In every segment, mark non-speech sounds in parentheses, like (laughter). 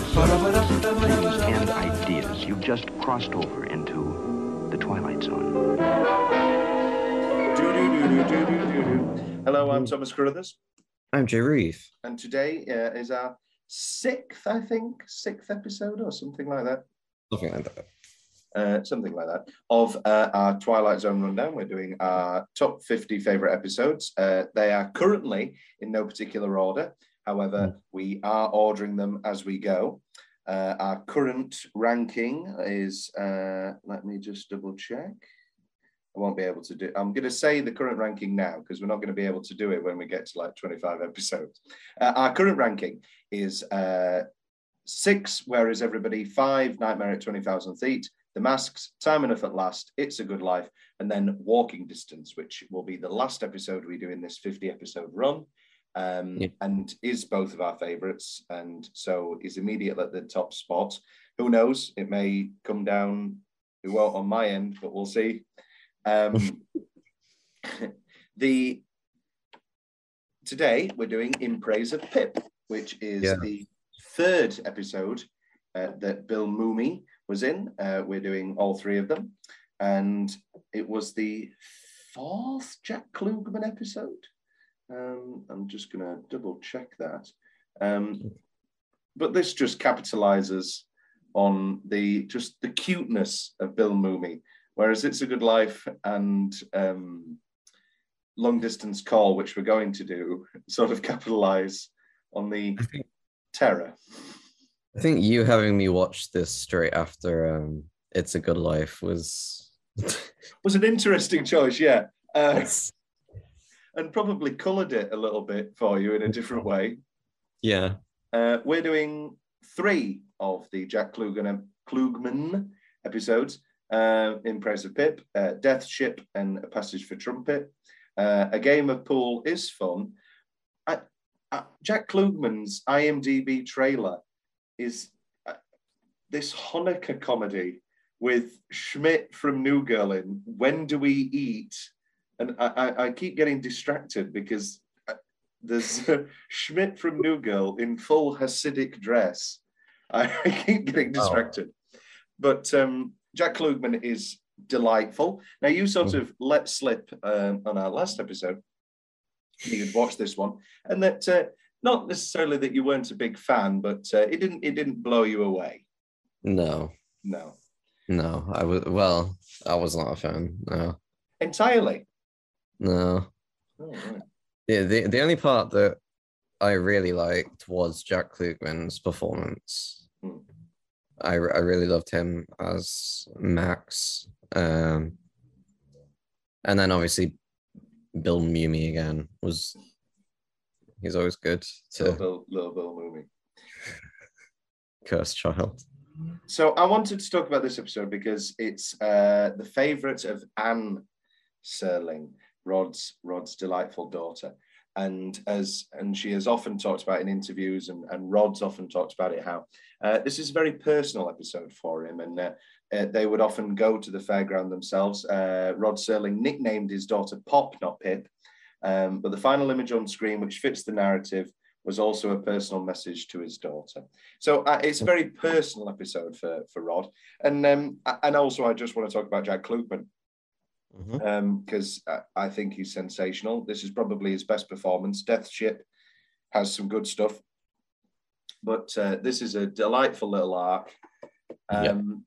Dreams and ideas. You've just crossed over into the Twilight Zone. Hello, I'm Thomas Carruthers, I'm Jay Reeve. and today uh, is our sixth, I think, sixth episode or something like that. Something like that. Uh, something like that, of uh, our Twilight Zone rundown. We're doing our top 50 favorite episodes. Uh, they are currently in no particular order. However, we are ordering them as we go. Uh, our current ranking is, uh, let me just double check. I won't be able to do. I'm going to say the current ranking now because we're not going to be able to do it when we get to like 25 (laughs) episodes. Uh, our current ranking is uh, six, where is everybody? Five, Nightmare at 20,000 Feet, The Masks, Time Enough at Last, It's a Good Life, and then Walking Distance, which will be the last episode we do in this 50 episode run. Um, Yeah. And is both of our favorites, and so is immediately at the top spot. Who knows? It may come down. It won't on my end, but we'll see. Um, (laughs) the today we're doing in praise of Pip, which is Yeah. the third episode uh, that Bill Mumy was in. Uh, we're doing all three of them, and it was the fourth Jack Klugman episode. Um, I'm just going to double check that. Um, but this just capitalizes on the just the cuteness of Bill Mumy, whereas it's a good life and um, long distance call, which we're going to do, sort of capitalize on the terror. I think you having me watch this straight after um It's a Good Life was (laughs) Was an interesting choice, yeah, uh, (laughs) and probably coloured it a little bit for you in a different way. yeah. Uh, we're doing three of the Jack Klugman, Klugman episodes uh, in Praise of Pip, uh, Death Ship, and A Passage for Trumpet. Uh, a game of pool is fun. I, I, Jack Klugman's IMDb trailer is uh, this Hanukkah comedy with Schmidt from New Girl in When Do We Eat? And I, I, I keep getting distracted because uh, there's (laughs) Schmidt from New Girl in full Hasidic dress. I, (laughs) I keep getting distracted. But um, Jack Klugman is delightful. Now, you sort of let slip um, on our last episode, you had watched this one, and that uh, not necessarily that you weren't a big fan, but uh, it didn't it didn't blow you away. No, No, no. I was well, I was not a fan. No, entirely. no. Oh, right. Yeah, the, the only part that I really liked was Jack Klugman's performance. Hmm. I, I really loved him as Max. Um, and then obviously Bill Mumy again was he's always good Little to Bill, little Bill Mumy. (laughs) curse child. So I wanted to talk about this episode because it's uh, the favourite of Anne Serling, Rod's Rod's delightful daughter, and as and she has often talked about in interviews, and, and Rod's often talked about it how uh, this is a very personal episode for him, and uh, uh, they would often go to the fairground themselves. Uh, Rod Serling nicknamed his daughter Pop, not Pip, um, but the final image on screen, which fits the narrative, was also a personal message to his daughter. So uh, it's a very personal episode for for Rod, and um, and also I just want to talk about Jack Klugman because I, I think he's sensational. This is probably his best performance. Death Ship has some good stuff, but uh, this is a delightful little arc. Yeah. Um,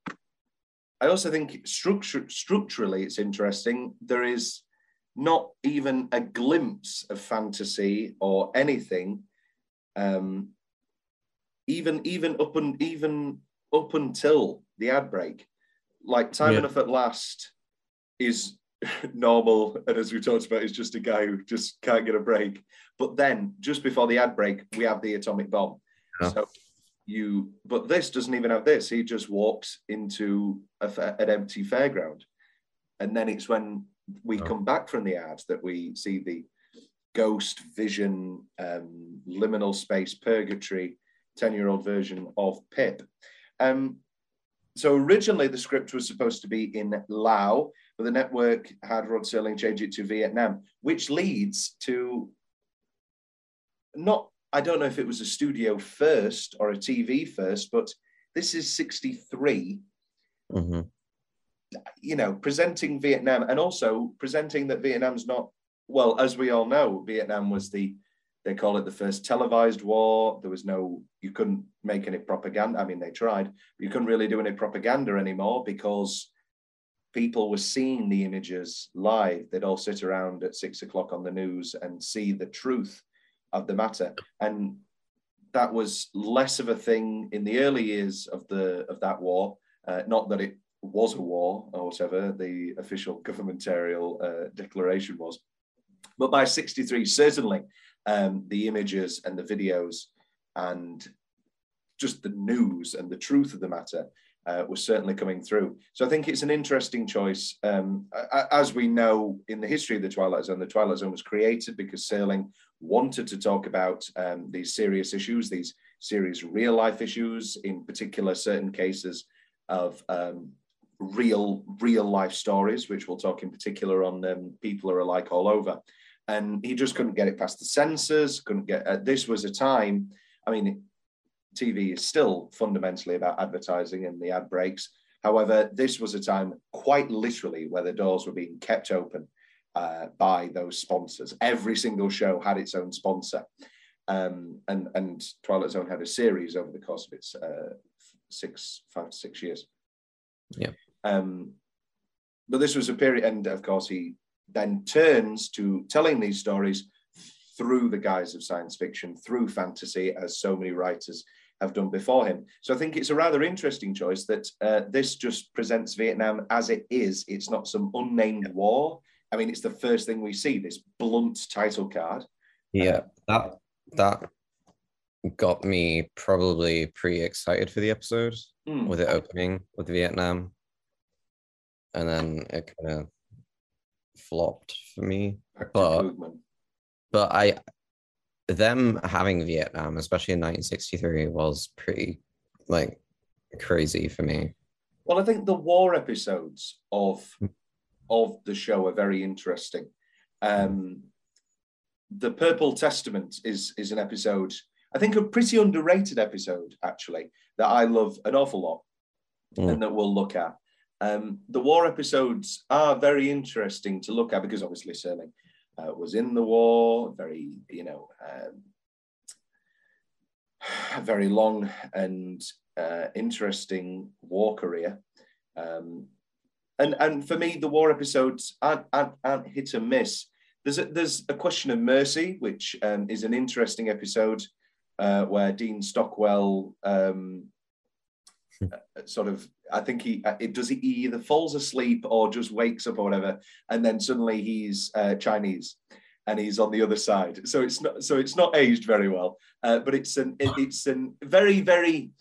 I also think structure, structurally it's interesting. There is not even a glimpse of fantasy or anything, um, even even up and even up until the ad break. Like time Yeah. enough at last is (laughs) normal, and as we talked about, is just a guy who just can't get a break. But then, just before the ad break, we have the atomic bomb. Yeah. So you, but this doesn't even have this. He just walks into a, an empty fairground, and then it's when we Oh. come back from the ad that we see the ghost vision, um, liminal space, purgatory, ten-year-old version of Pip. Um, so originally the script was supposed to be in Lao, but the network had Rod Serling change it to Vietnam, which leads to not, I don't know if it was a studio first or a TV first, but this is 63. hmm You know, presenting Vietnam and also presenting that Vietnam's not, well, as we all know, Vietnam was the, they call it the first televised war. There was no, you couldn't make any propaganda. I mean, they tried, but you couldn't really do any propaganda anymore because people were seeing the images live. They'd all sit around at six o'clock on the news and see the truth of the matter. And that was less of a thing in the early years of the of that war. Uh, not that it was a war or whatever the official (laughs) governmentarial uh, declaration was, but by '63 certainly um, the images and the videos and just the news and the truth of the matter uh, was certainly coming through. So I think it's an interesting choice. Um, as we know in the history of the Twilight Zone, the Twilight Zone was created because Serling wanted to talk about um, these serious issues, these serious real life issues, in particular, certain cases of um, real real life stories, which we'll talk in particular on um, People Are Alike All Over. And he just couldn't get it past the censors, couldn't get, uh, this was a time, I mean, TV is still fundamentally about advertising and the ad breaks. However, this was a time quite literally where the doors were being kept open uh, by those sponsors. Every single show had its own sponsor. Um, and, and Twilight Zone had a series over the course of its uh, six, five to six years. Yeah. Um, but this was a period, and of course, he then turns to telling these stories through the guise of science fiction, through fantasy, as so many writers have done before him. So I think it's a rather interesting choice that uh, this just presents Vietnam as it is. It's not some unnamed war. I mean, it's the first thing we see this blunt title card. Yeah, that that got me probably pretty excited for the episode Mm. with it opening with Vietnam, and then it kind of flopped for me. But but I them having Vietnam, especially in 1963, was pretty like crazy for me. Well, I think the war episodes of of the show are very interesting. Um, the Purple Testament is is an episode, I think, a pretty underrated episode actually that I love an awful lot, Mm. and that we'll look at. Um, the war episodes are very interesting to look at because obviously Serling uh, was in the war, very you know. Um, a (sighs) very long and uh, interesting war career. Um, and and for me, the war episodes aren't, aren't, aren't hit and miss. There's a, there's a question of mercy, which um, is an interesting episode uh, where Dean Stockwell um, uh, sort of I think he uh, it does he either falls asleep or just wakes up or whatever, and then suddenly he's uh, Chinese and he's on the other side. So it's not so it's not aged very well, uh, but it's an it, it's an very very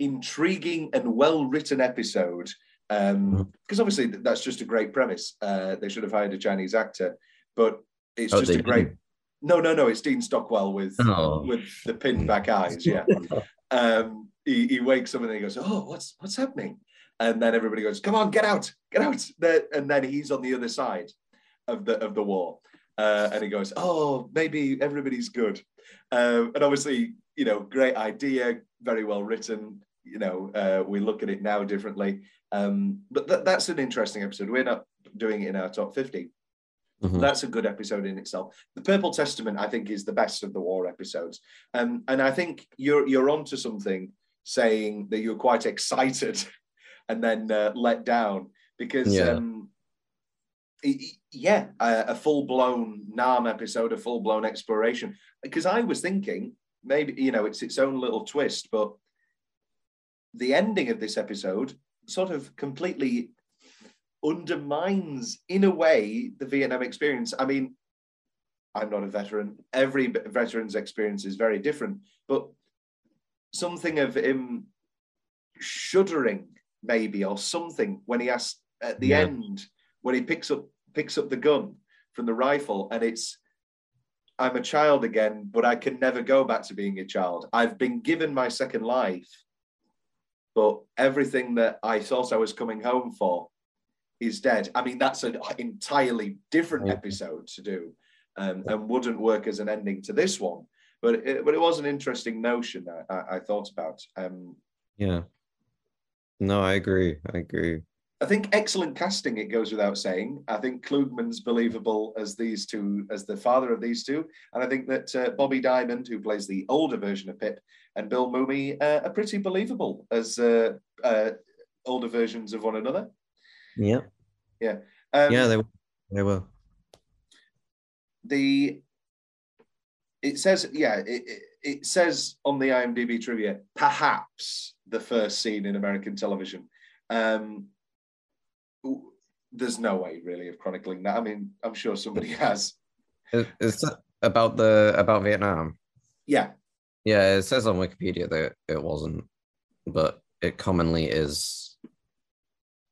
intriguing and well written episode. Um, because obviously that's just a great premise. Uh, they should have hired a Chinese actor, but it's Oh, just a great. didn't? No, no, no. It's Dean Stockwell with Oh. with the pinned back eyes. Yeah. (laughs) um, he, he wakes up and then he goes, "Oh, what's what's happening?" And then everybody goes, "Come on, get out, get out!" There- And then he's on the other side of the of the war, uh, and he goes, "Oh, maybe everybody's good." Um, and obviously, you know, great idea, very well written. You know, uh, we look at it now differently, um, but th- that's an interesting episode. We're not doing it in our top fifty. Mhm. That's a good episode in itself. The Purple Testament, I think, is the best of the war episodes, um, and I think you're you're onto something saying that you're quite excited (laughs) and then uh, let down because Yeah. um, y- yeah, a, a full blown Nam episode, a full blown exploration. Because I was thinking maybe you know it's its own little twist, but the ending of this episode sort of completely undermines, in a way, the Vietnam experience. I mean, I'm not a veteran. Every veteran's experience is very different, but something of him shuddering, maybe, or something when he asks at the Yeah. end when he picks up picks up the gun from the rifle, and it's I'm a child again, but I can never go back to being a child. I've been given my second life, but everything that I thought I was coming home for is dead. I mean, that's an entirely different episode to do, um, and wouldn't work as an ending to this one. But it, but it was an interesting notion that I, I thought about. Um, Yeah. No, I agree. I agree. I think excellent casting. It goes without saying. I think Klugman's believable as these two, as the father of these two, and I think that uh, Bobby Diamond, who plays the older version of Pip, and Bill Mumy uh, are pretty believable as uh, uh, older versions of one another. Yeah. Yeah. Um, yeah, they were. They were. the it says yeah it, it, it says on the imdb trivia perhaps the first scene in american television um there's no way really of chronicling that i mean i'm sure somebody has Is, is that about the about Vietnam? yeah Yeah, it says on Wikipedia that it wasn't, but it commonly is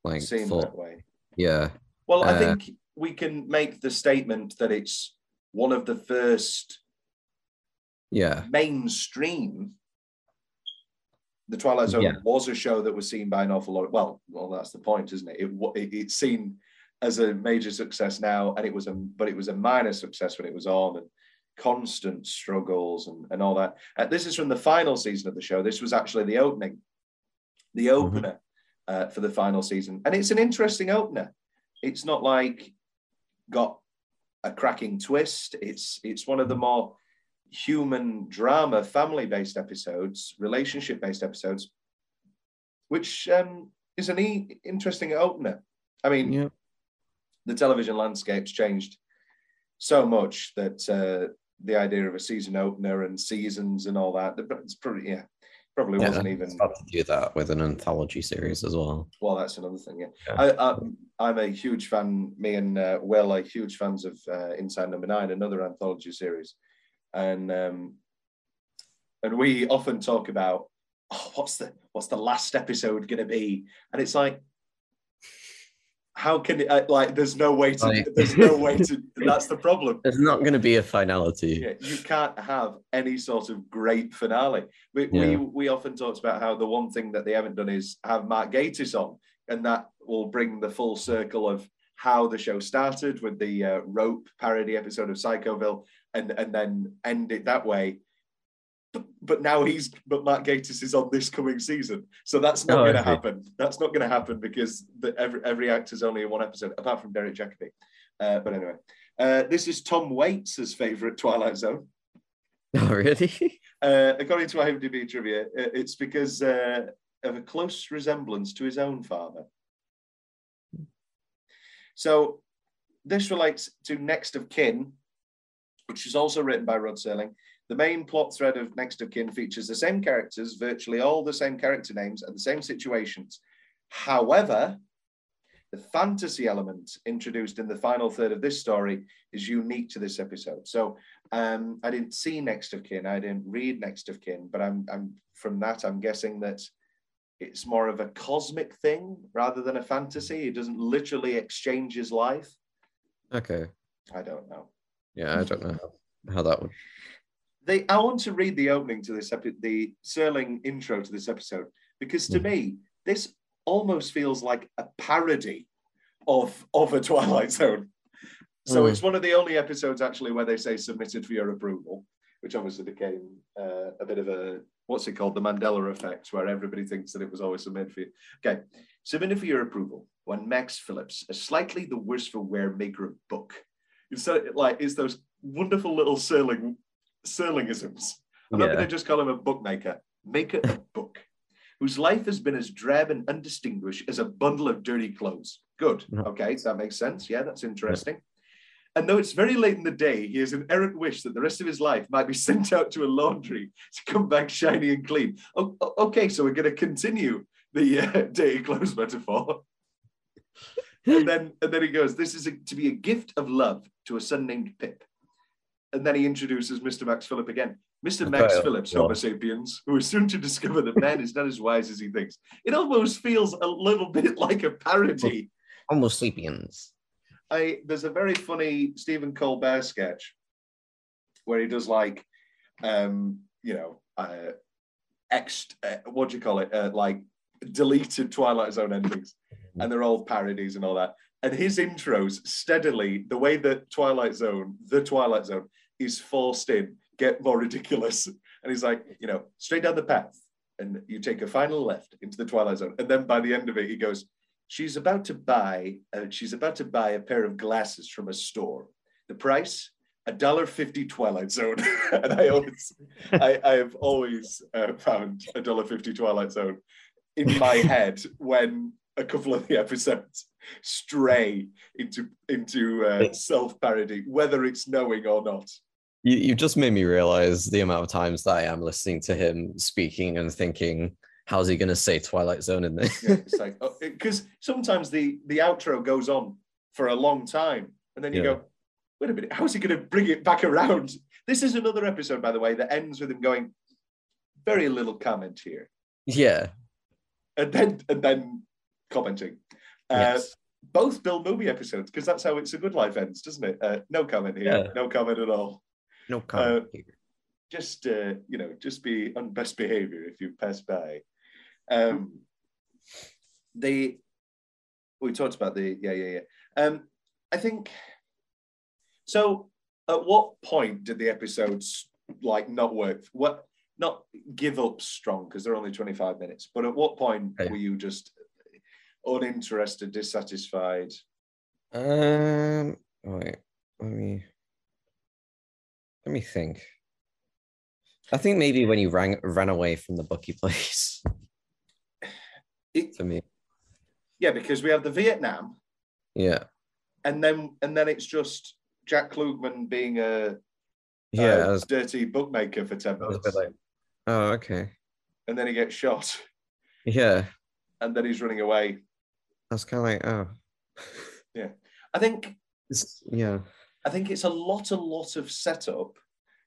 like seen thought. that way Yeah. well i Uh, think we can make the statement that it's one of the first Yeah. mainstream the twilight zone Yeah. was a show that was seen by an awful lot well well that's the point isn't it, it it it's seen as a major success now and it was a but it was a minor success when it was on and constant struggles and, and all that uh, this is from the final season of the show this was actually the opening the opener uh, for the final season and it's an interesting opener it's not like got a cracking twist it's it's one of the more human drama, family based episodes, relationship based episodes, which um, is an e- interesting opener. I mean, Yeah. the television landscape's changed so much that uh, the idea of a season opener and seasons and all that, it's probably, yeah, probably Yeah, wasn't even, hard to do that with an anthology series as well. well, that's another thing. Yeah. Yeah. I, I, I'm a huge fan, me and uh, Will are huge fans of uh, Inside Number Nine, another anthology series. And um, and we often talk about oh, what's the what's the last episode going to be, and it's like, how can it uh, like? There's no way to. Right. There's no way to. (laughs) That's the problem. There's not going to be a finality. Yeah, you can't have any sort of great finale. We, we we often talked about how the one thing that they haven't done is have Mark Gatiss on, and that will bring the full circle of how the show started with the uh, rope parody episode of Psychoville, and and then end it that way. But, now he's but Matt Gatiss is on this coming season, so that's not Oh, going to happen. That's not going to happen because the, every every actor's only in one episode, apart from Derek Jacobi. Uh, but anyway, uh, this is Tom Waits' favorite Twilight Zone. (laughs) Oh, really? Uh, according to IMDb trivia, uh, it's because uh, of a close resemblance to his own father. So this relates to Next of Kin, which is also written by Rod Serling. The main plot thread of Next of Kin features the same characters, virtually all the same character names, and the same situations. However, the fantasy element introduced in the final third of this story is unique to this episode. So um, I didn't see Next of Kin, I didn't read Next of Kin, but I'm, I'm from that I'm guessing that it's more of a cosmic thing rather than a fantasy. It doesn't literally exchange his life. Okay. I don't know. Yeah, I don't know how, how that would. They, I want to read the opening to this epi- the Serling intro to this episode because to Mhm. me this almost feels like a parody of of a Twilight Zone. So Mm. it's one of the only episodes actually where they say submitted for your approval, which obviously became uh, a bit of a what's it called the Mandela effect, where everybody thinks that it was always submitted for you. Okay, submitted for your approval when Max Phillips, a slightly the worse for wear maker of book, instead like it's those wonderful little Serling Serlingisms. I'm not Yeah. going to just call him a bookmaker, maker of (laughs) book, whose life has been as drab and undistinguished as a bundle of dirty clothes. Good. Yeah. Okay, that makes sense. Yeah, that's interesting. And though it's very late in the day, he has an errant wish that the rest of his life might be (laughs) sent out to a laundry to come back shiny and clean. O- o- okay, so we're going to continue the uh, (laughs) dirty clothes metaphor. and then and then he goes, "This is a, to be a gift of love to a son named Pip." And then he introduces Mr. Max Phillip again. Mr. Max Okay, Phillips. Homo sapiens, who is soon to discover that man is not as wise as he thinks. It almost feels a little bit (laughs) like a parody. Homo sapiens. I there's a very funny Stephen Colbert sketch where he does like, um, you know, uh, ex, uh, what do you call it? Uh, like deleted Twilight Zone endings, and they're all parodies and all that. And his intros steadily, the way that Twilight Zone, the Twilight Zone, is forced in, get more ridiculous. And he's like, you know, straight down the path, and you take a final left into the Twilight Zone. And then by the end of it, he goes, she's about to buy, uh, she's about to buy a pair of glasses from a store. The price, a dollar fifty Twilight Zone, (laughs) and I always, I, I have always uh, found a dollar fifty Twilight Zone in my (laughs) head when a couple of the episodes stray into into uh, self parody, whether it's knowing or not. You, you just made me realize the amount of times that I am listening to him speaking and thinking, how's he going to say Twilight Zone in this? Yeah, like (laughs) because sometimes the the outro goes on for a long time, and then you Yeah. go, wait a minute, how's he going to bring it back around? This is another episode, by the way, that ends with him going, very little comment here, yeah. and then and then commenting. Uh, yes. Both Bill Mumy episodes, because that's how It's a Good Life ends, doesn't it? Uh, no comment here, Yeah. no comment at all. No comment. here. Just uh, you know, just be on best behavior if you pass by. Um, the we talked about the yeah yeah yeah. Um, I think so. At what point did the episodes like not work? What not give up strong because they're only twenty five minutes? But at what point Okay. were you just uninterested, dissatisfied? Um. Wait. Let me. Let me think. I think maybe when you ran ran away from the Bucky place. (laughs) It- to me, Yeah, because we have the Vietnam, yeah, and then and then it's just Jack Klugman being a, yeah. a was, dirty bookmaker for ten minutes, like, oh, okay, and then he gets shot, yeah. and then he's running away. That's kind of like, oh, Yeah, I think it's, yeah, I think it's a lot, a lot of setup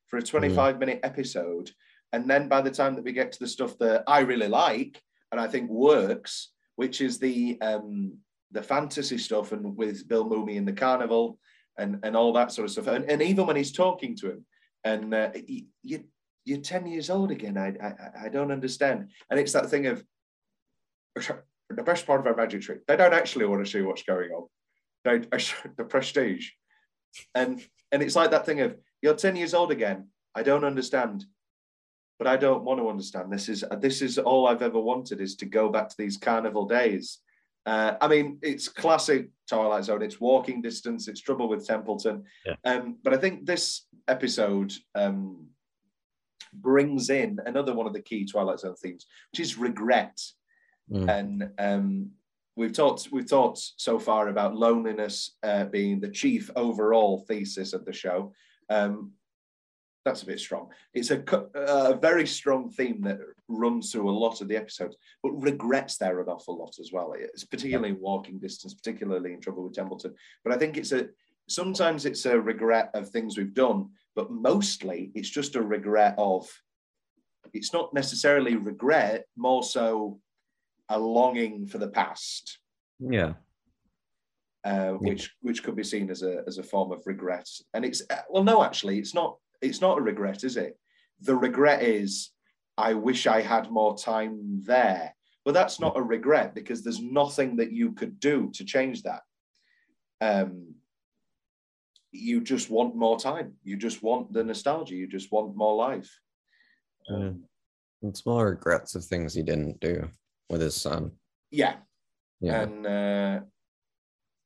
for a 25 minute episode. And then by the time that we get to the stuff that I really like and I think works, which is the um, the fantasy stuff and with Bill Mumy in the carnival and, and all that sort of stuff. And, and even when he's talking to him, and uh, you, you're 10 years old again. I, I, I don't understand. And it's that thing of the best part of our magic trick, they don't actually want to see what's going on. They, (laughs) the prestige. And and it's like that thing of you're 10 years old again. I don't understand, but I don't want to understand. This is this is all I've ever wanted is to go back to these carnival days. Uh, I mean, it's classic Twilight Zone. It's walking distance. It's trouble with Templeton. Yeah. Um, but I think this episode um, brings in another one of the key Twilight Zone themes, which is regret Mm. and um, we've talked we've talked so far about loneliness uh, being the chief overall thesis of the show. Um, that's a bit strong. It's a, a very strong theme that runs through a lot of the episodes, but regrets there an awful lot as well. It's particularly in walking distance, particularly in Trouble with Templeton. But I think it's a sometimes it's a regret of things we've done, but mostly it's just a regret of. It's not necessarily regret, more so a longing for the past, yeah, uh, which which could be seen as a as a form of regret. And it's uh, well, no, actually, it's not. It's not a regret, is it? The regret is, I wish I had more time there. But that's not a regret because there's nothing that you could do to change that. Um, you just want more time. You just want the nostalgia. You just want more life. Um, it's more regrets of things you didn't do with his son. yeah, Yeah, and uh,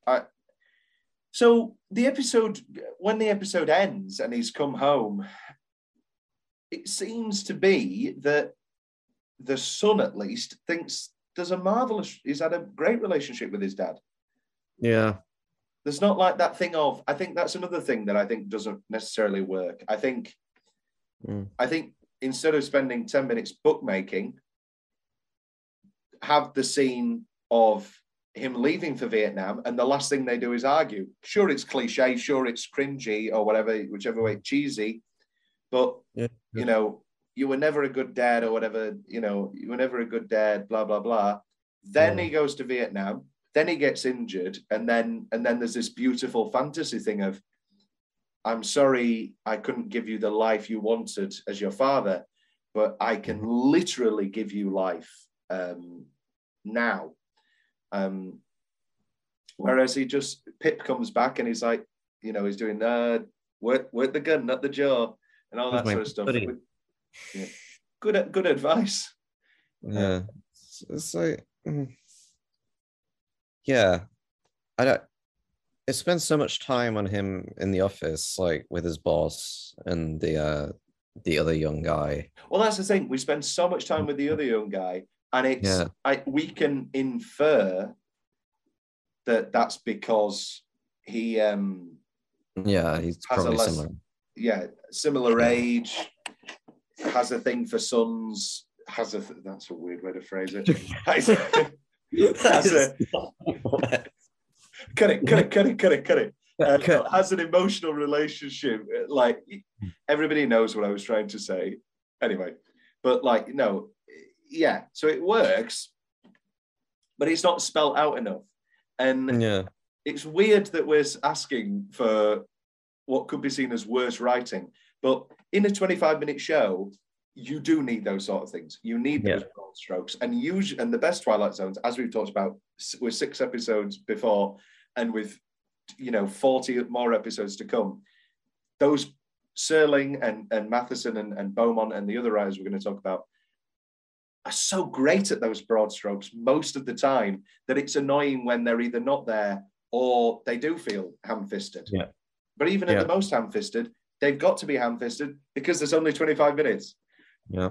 I. So the episode, when the episode ends and he's come home, it seems to be that the son, at least, thinks there's a marvelous. He's had a great relationship with his dad. yeah, There's not like that thing of. I think that's another thing that I think doesn't necessarily work. I think. Mm. I think instead of spending ten minutes bookmaking, have the scene of him leaving for Vietnam, and the last thing they do is argue. Sure, it's cliche, sure, it's cringy or whatever, whichever way, cheesy, but yeah. you know, you were never a good dad or whatever, you know, you were never a good dad, blah, blah, blah. Then Yeah. he goes to Vietnam, then he gets injured, and then and then there's this beautiful fantasy thing of I'm sorry I couldn't give you the life you wanted as your father, but I can mm-hmm. literally give you life. Um, now. Um, whereas he just Pip comes back and he's like, you know, he's doing uh, work work the gun, not the jaw, and all that sort of stuff. buddy? Yeah. Good good advice. Yeah, it's, it's like, mm. yeah, I don't. It spends so much time on him in the office, like with his boss and the uh the other young guy. Well, that's the thing. We spend so much time with the other young guy, and it's Yeah. I we can infer that that's because he um Yeah, he's Has a probably less- similar. yeah similar age, has a thing for sons. Has a that's a weird way to phrase it. (laughs) (laughs) Has- has a, cut it, cut it, cut it, cut it, cut it. (laughs) uh, Cut. has an emotional relationship. Like everybody knows what I was trying to say. Anyway, but like no, yeah. So it works, but it's not spelt out enough, and yeah, it's weird that we're asking for what could be seen as worse writing. But in a 25 minute show, you do need those sort of things. You need those Yeah. broad strokes, and usually, and the best Twilight Zones, as we've talked about, with six episodes before, and with you know 40 more episodes to come, those Serling and and Matheson and, and Beaumont and the other writers we're going to talk about are so great at those broad strokes most of the time that it's annoying when they're either not there or they do feel ham-fisted. Yeah. But even at the most ham-fisted, they've got to be ham-fisted because there's only 25 minutes yeah,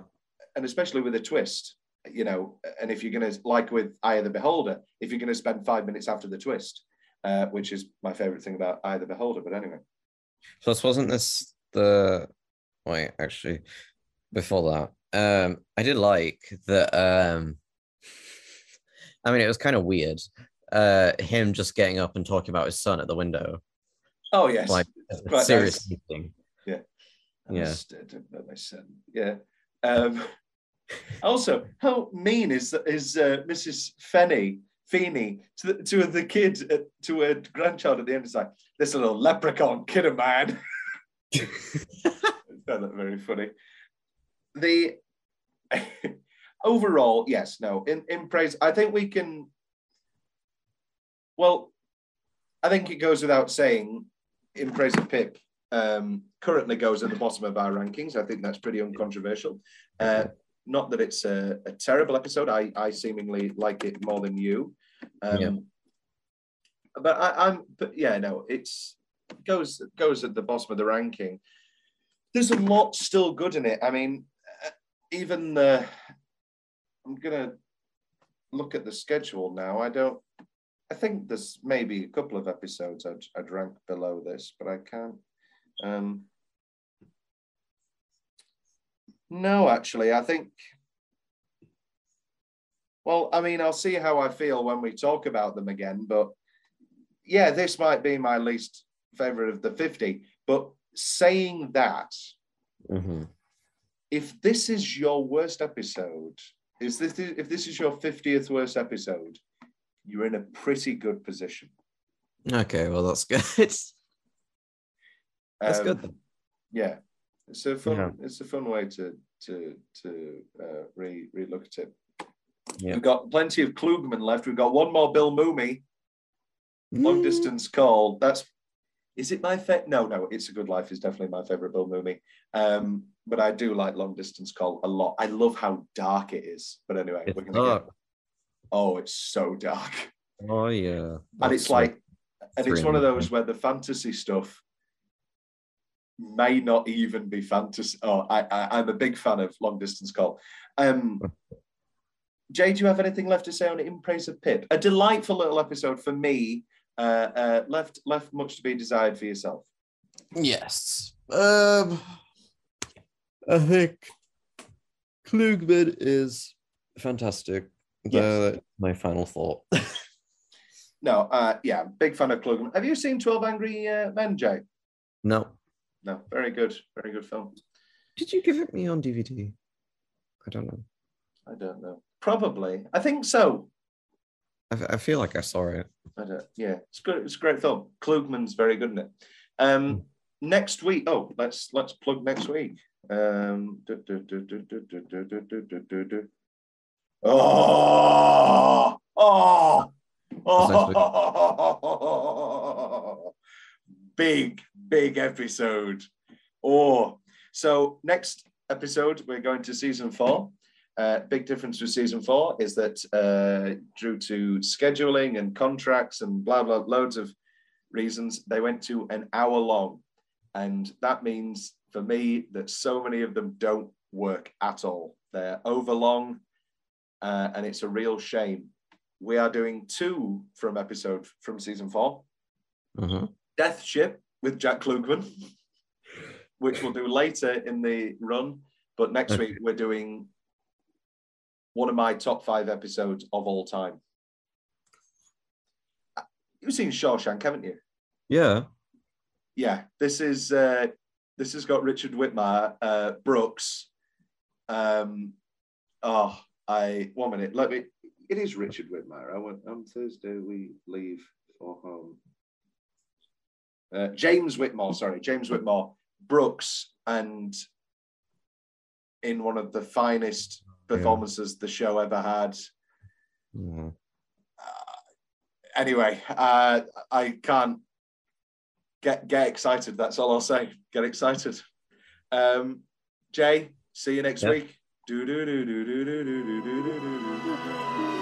and especially with a twist, you know, and if you're going to, like with Eye of the Beholder, if you're going to spend five minutes after the twist, uh, which is my favorite thing about Eye of the Beholder. But anyway, Plus, wasn't this the wait? Actually, before that, um, I did like that. Um, I mean, it was kind of weird. Uh, him just getting up and talking about his son at the window, oh yes, like Right, serious meeting. Yeah. Yeah. Understood about my son. Yeah. Um, also, how mean is is uh, Mrs. Fenny Feeney to the, to the kid uh, to her grandchild at the end? It's like this little leprechaun kid of mine. I found that very funny. The (laughs) overall, yes, no, in, in praise, I think we can. Well, I think it goes without saying, in praise of Pip, um, currently goes at the bottom of our rankings. I think that's pretty uncontroversial. Uh, not that it's a, a terrible episode. I, I seemingly like it more than you. Um, Yeah. But I, I'm, but yeah, no, it's goes goes at the bottom of the ranking. There's a lot still good in it. I mean, even the. I'm gonna look at the schedule now. I don't. I think there's maybe a couple of episodes I'd, I'd rank below this, but I can't. Um, no, actually, I think. Well, I mean, I'll see how I feel when we talk about them again, but yeah, this might be my least favorite of the 50. But saying that, Mhm. If this is your worst episode, is this if this is your 50th worst episode, you're in a pretty good position. Okay, well that's good. (laughs) that's Um, good. Then. Yeah, it's a fun. Yeah. It's a fun way to to to uh, re re look at it. Yeah. We've got plenty of Klugman left. We've got one more Bill Mumy, long Mm. distance call. That's is it my favorite? No, no, it's a good life. is definitely my favorite Bill Mumy. Um, but I do like long distance call a lot. I love how dark it is. But anyway, It's we're gonna dark. get. Oh, it's so dark. Oh yeah, and it's like and it's one of those where the fantasy stuff may not even be fantasy oh I, I i'm a big fan of long distance call um (laughs) jay do you have anything left to say on in praise of pip a delightful little episode for me uh, uh left left much to be desired for yourself Yes. Um, I think Klugman is fantastic. Yes. The- my final thought. (laughs) no uh yeah big fan of Klugman. have you seen 12 angry uh, men jay no. no very good very good film Did you give it me on DVD? I don't know. i don't know probably i think so I, feel like I saw it. I yeah, it's good. It's a great film. Klugman's very good in it. Um, next week, oh, let's let's plug next week. Um, do, do, do, oh, oh, oh, big, big episode. Oh, so next episode, we're going to season four. Uh, big difference with season four is that uh, due to scheduling and contracts and blah, blah, loads of reasons, they went to an hour long. And that means for me that so many of them don't work at all. They're overlong uh, and it's a real shame. We are doing two from episode from season four Mhm. Death Ship with Jack Klugman, (laughs) which we'll do later in the run. But next Okay. week, we're doing one of my top five episodes of all time. You've seen Shawshank, haven't you? Yeah. yeah, this is uh, this has got Richard Whitmire, uh, Brooks. Um, oh, I one minute. Let me. It is Richard Whitmire. I went on Thursday. We leave for home. Uh, James Whitmore, sorry, James Whitmore, Brooks, and in one of the finest performances the show ever had. Mhm. Anyway, uh, I can't get get excited. That's all I'll say. Get excited. Um, Jay, see you next Yeah. week. Do do do do do do do do do do do.